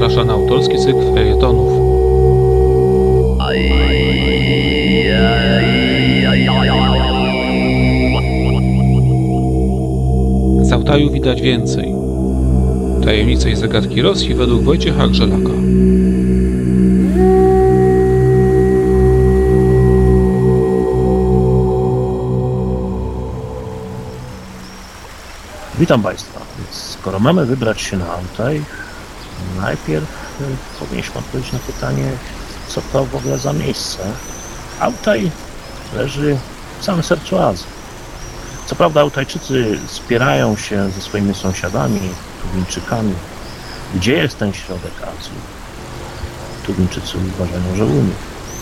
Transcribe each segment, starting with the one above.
Zaprasza na autorski cykl felietonów. Z Altaju widać więcej. Tajemnice i zagadki Rosji według Wojciecha Grzelaka. Witam Państwa. Skoro mamy wybrać się na Altaj, najpierw y, powinniśmy odpowiedzieć na pytanie, co to w ogóle za miejsce. Altaj leży w samym sercu Azji. Co prawda Altajczycy spierają się ze swoimi sąsiadami, Tuwińczykami. Gdzie jest ten środek Azji? Tuwińczycy uważają, że Unii.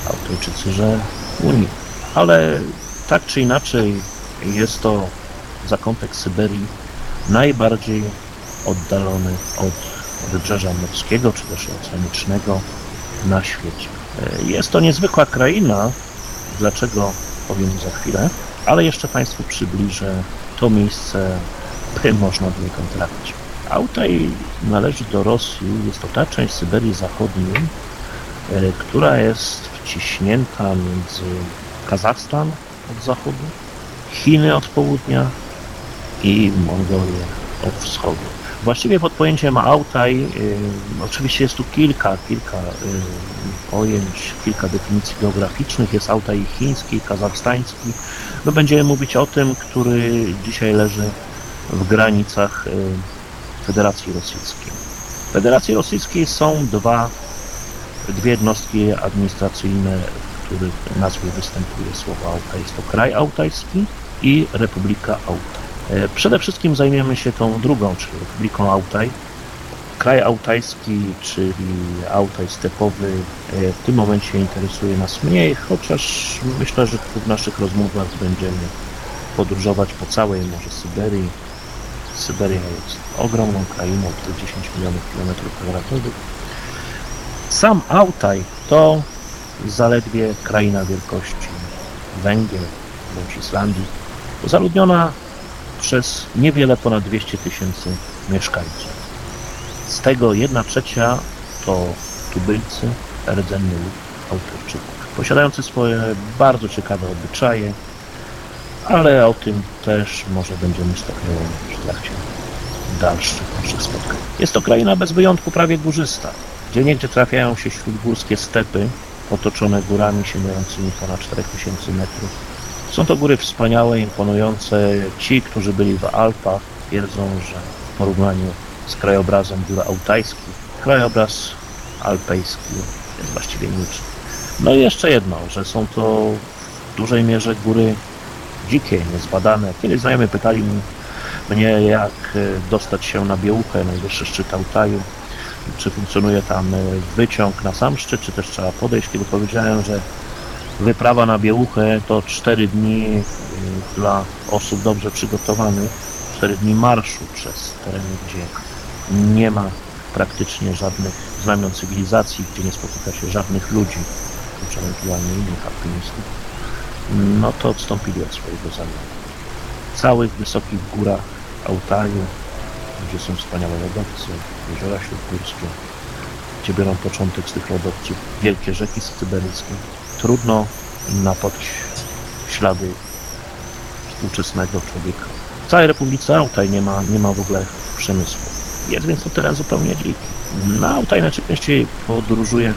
Altajczycy, że Unii. Ale tak czy inaczej jest to zakątek Syberii najbardziej oddalony od wybrzeża morskiego czy też oceanicznego na świecie. E, Jest to niezwykła kraina, dlaczego powiem za chwilę, ale jeszcze Państwu przybliżę to miejsce, by można było tam trafić. Altaj należy do Rosji, jest to ta część Syberii Zachodniej, e, która jest wciśnięta między Kazachstan od zachodu, Chiny od południa i Mongolię od wschodu. Właściwie pod pojęciem Altaj, y, oczywiście jest tu kilka, kilka y, pojęć, kilka definicji geograficznych. Jest Altaj chiński, kazachstański. My będziemy mówić o tym, który dzisiaj leży w granicach y, Federacji Rosyjskiej. W Federacji Rosyjskiej są dwa, dwie jednostki administracyjne, w których nazwie występuje słowo Altaj. Jest to kraj altajski i Republika Altaj. E, Przede wszystkim zajmiemy się tą drugą, czyli Republiką Altaj. Kraj altajski, czyli Altaj stepowy, e, w tym momencie interesuje nas mniej, chociaż myślę, że w naszych rozmowach będziemy podróżować po całej może Syberii. Syberia jest ogromną krainą, to 10 milionów kilometrów kwadratowych. Sam Altaj to zaledwie kraina wielkości Węgier bądź Islandii, zaludniona przez niewiele ponad 200 tysięcy mieszkańców. Z tego jedna trzecia to tubylcy, rdzenny lud Altajczyków, posiadający swoje bardzo ciekawe obyczaje, ale o tym też może będziemy stopniowo w trakcie dalszych naszych spotkań. Jest to kraina bez wyjątku prawie górzysta, gdzie niegdzie trafiają się śródgórskie stepy otoczone górami sięgającymi ponad 4000 metrów są to góry wspaniałe, imponujące. Ci, którzy byli w Alpach, twierdzą, że w porównaniu z krajobrazem gór altajskich, krajobraz alpejski jest właściwie niczym. No i jeszcze jedno, że są to w dużej mierze góry dzikie, niezbadane. Kiedyś znajomy pytali mnie, jak dostać się na Biełuchę, najwyższy szczyt Altaju, czy funkcjonuje tam wyciąg na sam szczyt, czy też trzeba podejść, kiedy powiedziałem, że Wyprawa na Biełuchę to 4 dni y, dla osób dobrze przygotowanych, 4 dni marszu przez tereny, gdzie nie ma praktycznie żadnych znamion cywilizacji, gdzie nie spotyka się żadnych ludzi, oprócz ewentualnie innych alpinistów, no to odstąpili od swojego zamiaru. W całych wysokich górach Altaju, gdzie są wspaniałe lodowce, jeziora śródgórskie, gdzie biorą początek z tych lodowców wielkie rzeki syberyjskie, trudno napaść ślady współczesnego człowieka. W całej Republice Altaj nie ma, nie ma w ogóle przemysłu. Jest więc to teren zupełnie dziki. Na Altaj najczęściej podróżuje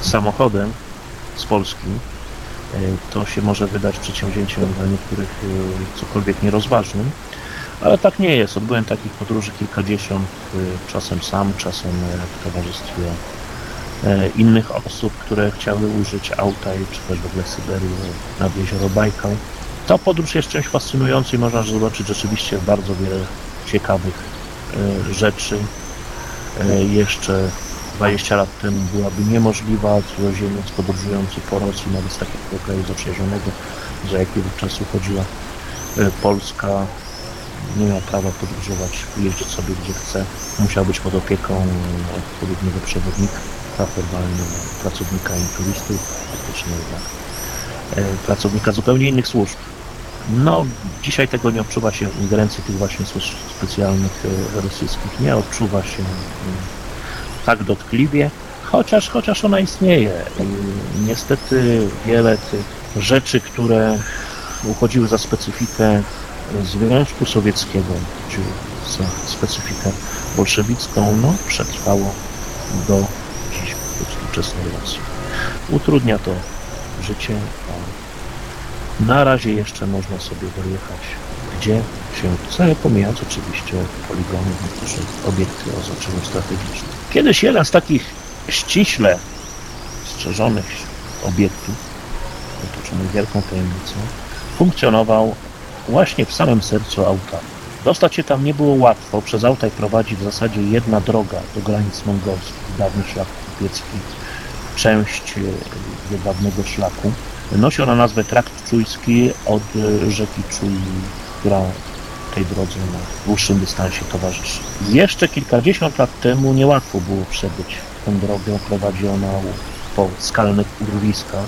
samochodem z Polski. E, To się może wydać przedsięwzięciem dla niektórych e, cokolwiek nierozważnym, ale tak nie jest. Odbyłem takich podróży kilkadziesiąt, e, czasem sam, czasem w towarzystwie innych osób, które chciały użyć Altaj, czy też w ogóle Syberii nad jezioro Bajkał. Ta podróż jest czymś fascynującym i można zobaczyć rzeczywiście bardzo wiele ciekawych e, rzeczy. E, Jeszcze 20 lat temu byłaby niemożliwa cudzoziemiec podróżujący po Rosji, nawet z takiego kraju zaprzyjaźnionego, za jakiego czasu chodziła e, Polska, nie miał prawa podróżować, jeździć sobie gdzie chce. Musiał być pod opieką odpowiedniego przewodnika formalnie pracownika i turystów, faktycznie jednak e, pracownika zupełnie innych służb. No, dzisiaj tego nie odczuwa się ingerencji tych właśnie służb specjalnych e, rosyjskich, nie odczuwa się mm, tak dotkliwie, chociaż, chociaż ona istnieje. Niestety wiele tych rzeczy, które uchodziły za specyfikę Związku Sowieckiego, czy za specyfikę bolszewicką, no, przetrwało do współczesnej Rosji. Utrudnia to życie, a na razie jeszcze można sobie dojechać gdzie się chce, pomijając oczywiście poligony, czy obiekty o znaczeniu strategicznym. Kiedyś jeden z takich ściśle strzeżonych obiektów, otoczony wielką tajemnicą, funkcjonował właśnie w samym sercu auta. Dostać się tam nie było łatwo, przez Altaj prowadzi w zasadzie jedna droga do granic mongolskich, dawny szlak część e, jedwabnego szlaku. Nosi ona nazwę Trakt Czujski od e, rzeki Czuj, która tej drodze na dłuższym dystansie towarzyszy. Jeszcze kilkadziesiąt lat temu niełatwo było przebyć tę drogę, prowadzi ona po skalnych urwiskach.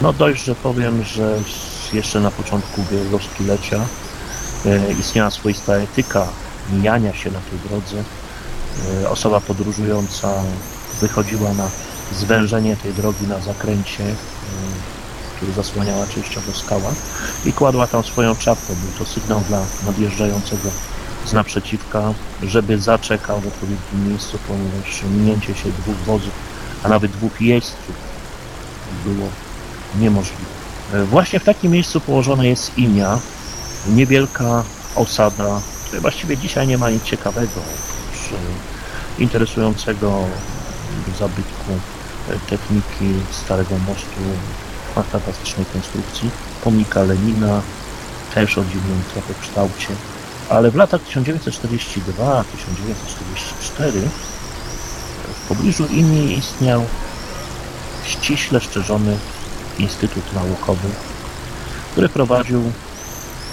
No dość, że powiem, że jeszcze na początku ubiegłego stulecia e, istniała swoista etyka mijania się na tej drodze. E, osoba podróżująca wychodziła na zwężenie tej drogi na zakręcie, e, który zasłaniała częściowo skała i kładła tam swoją czapkę. Był to sygnał dla nadjeżdżającego z naprzeciwka, żeby zaczekał w odpowiednim miejscu, ponieważ minięcie się dwóch wozów, a nawet dwóch jeźdźców było niemożliwe. Właśnie w takim miejscu położona jest Inia, niewielka osada, której właściwie dzisiaj nie ma nic ciekawego, oprócz interesującego zabytku techniki Starego Mostu fantastycznej konstrukcji, pomnika Lenina, też o dziwnym trochę kształcie, ale w latach 1942-1944 w pobliżu Inii istniał ściśle szczerzony Instytut Naukowy, który prowadził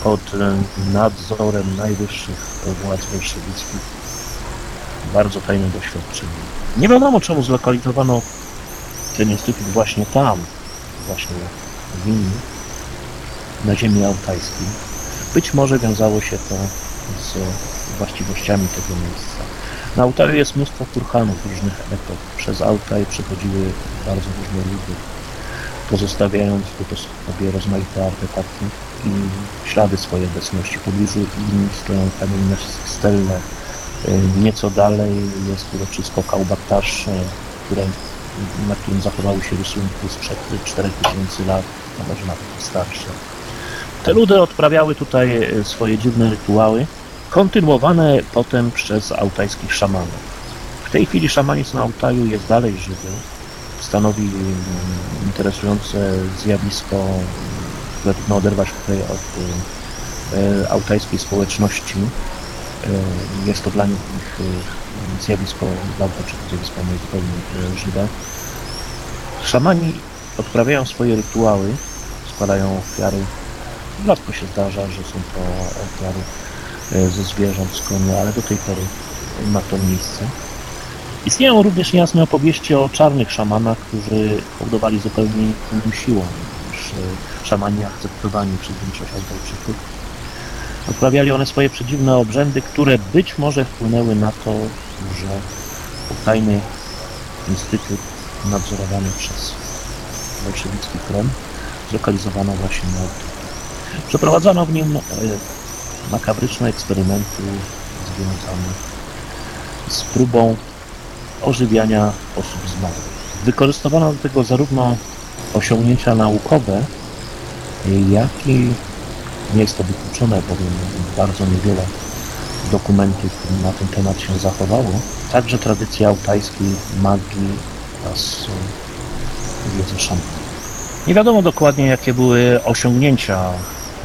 pod nadzorem najwyższych władz bolszewickich bardzo tajne doświadczenie. Nie wiadomo czemu zlokalizowano ten instytut właśnie tam, właśnie w Wilnie, na ziemi altajskiej. Być może wiązało się to z właściwościami tego miejsca. Na Altaju jest mnóstwo kurhanów różnych epok. Przez Altaj przechodziły bardzo różne ludy, pozostawiając po sobie rozmaite artefakty i ślady swojej obecności. W pobliżu im stoją kamienne stelle. Nieco dalej jest uroczysko Kałbaktasz, które na którym zachowały się rysunki sprzed 4000 lat, a może nawet starsze. Te ludy odprawiały tutaj e, swoje dziwne rytuały, kontynuowane potem przez altajskich szamanów. W tej chwili szamanizm na Altaju jest dalej żywy, stanowi interesujące zjawisko, które trudno oderwać tutaj od altajskiej społeczności. E, jest to dla nich zjawisko bardzo czy zjawisko zupełnie żywe. Szamani odprawiają swoje rytuały, składają ofiary. Rzadko się zdarza, że są to ofiary e, ze zwierząt skronne, ale do tej pory ma to miejsce. Istnieją również niejasne opowieści o czarnych szamanach, którzy powodowali zupełnie inną siłą niż e, szamani akceptowani przez większość Albańczyków. Odprawiali one swoje przedziwne obrzędy, które być może wpłynęły na to, że tajny instytut nadzorowany przez bolszewicki Krem zlokalizowano właśnie na Altyku. Przeprowadzono w nim e, makabryczne eksperymenty związane z próbą ożywiania osób zmarłych. Wykorzystywano do tego zarówno osiągnięcia naukowe, jak i nie jest to wykluczone, bowiem bardzo niewiele dokumentów na ten temat się zachowało. Także tradycja altajskiej magii oraz wiedzy szaman. Nie wiadomo dokładnie, jakie były osiągnięcia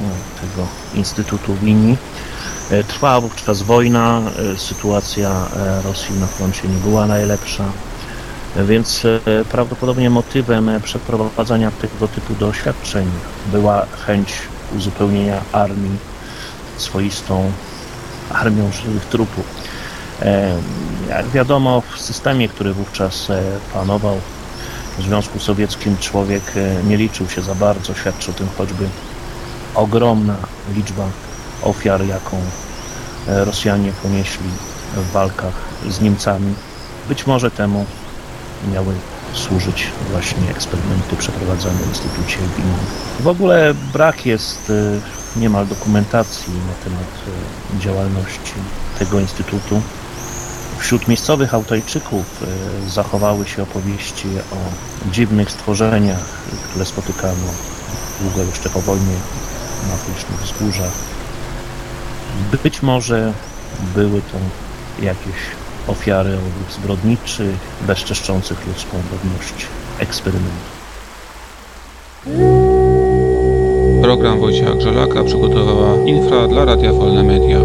no, tego Instytutu Linii. E, trwała wówczas wojna, e, sytuacja e, Rosji na froncie nie była najlepsza, więc prawdopodobnie motywem przeprowadzania tego typu doświadczeń była chęć uzupełnienia armii swoistą armią żywych trupów. Jak wiadomo, w systemie, który wówczas panował w Związku Sowieckim, człowiek nie liczył się za bardzo. Świadczy o tym choćby ogromna liczba ofiar, jaką Rosjanie ponieśli w walkach z Niemcami Być może temu miały służyć właśnie eksperymenty przeprowadzane w Instytucie Wien. W ogóle brak jest y, niemal dokumentacji na temat y, działalności tego instytutu. Wśród miejscowych Altajczyków y, zachowały się opowieści o dziwnych stworzeniach, które spotykano długo jeszcze po wojnie na Pysznych Wzgórzach. Być może były to jakieś ofiary owów zbrodniczych, bezczeszczących ludzką godność eksperymentów. Program Wojciecha Grzelaka przygotowała Infra dla Radia Wolne Media.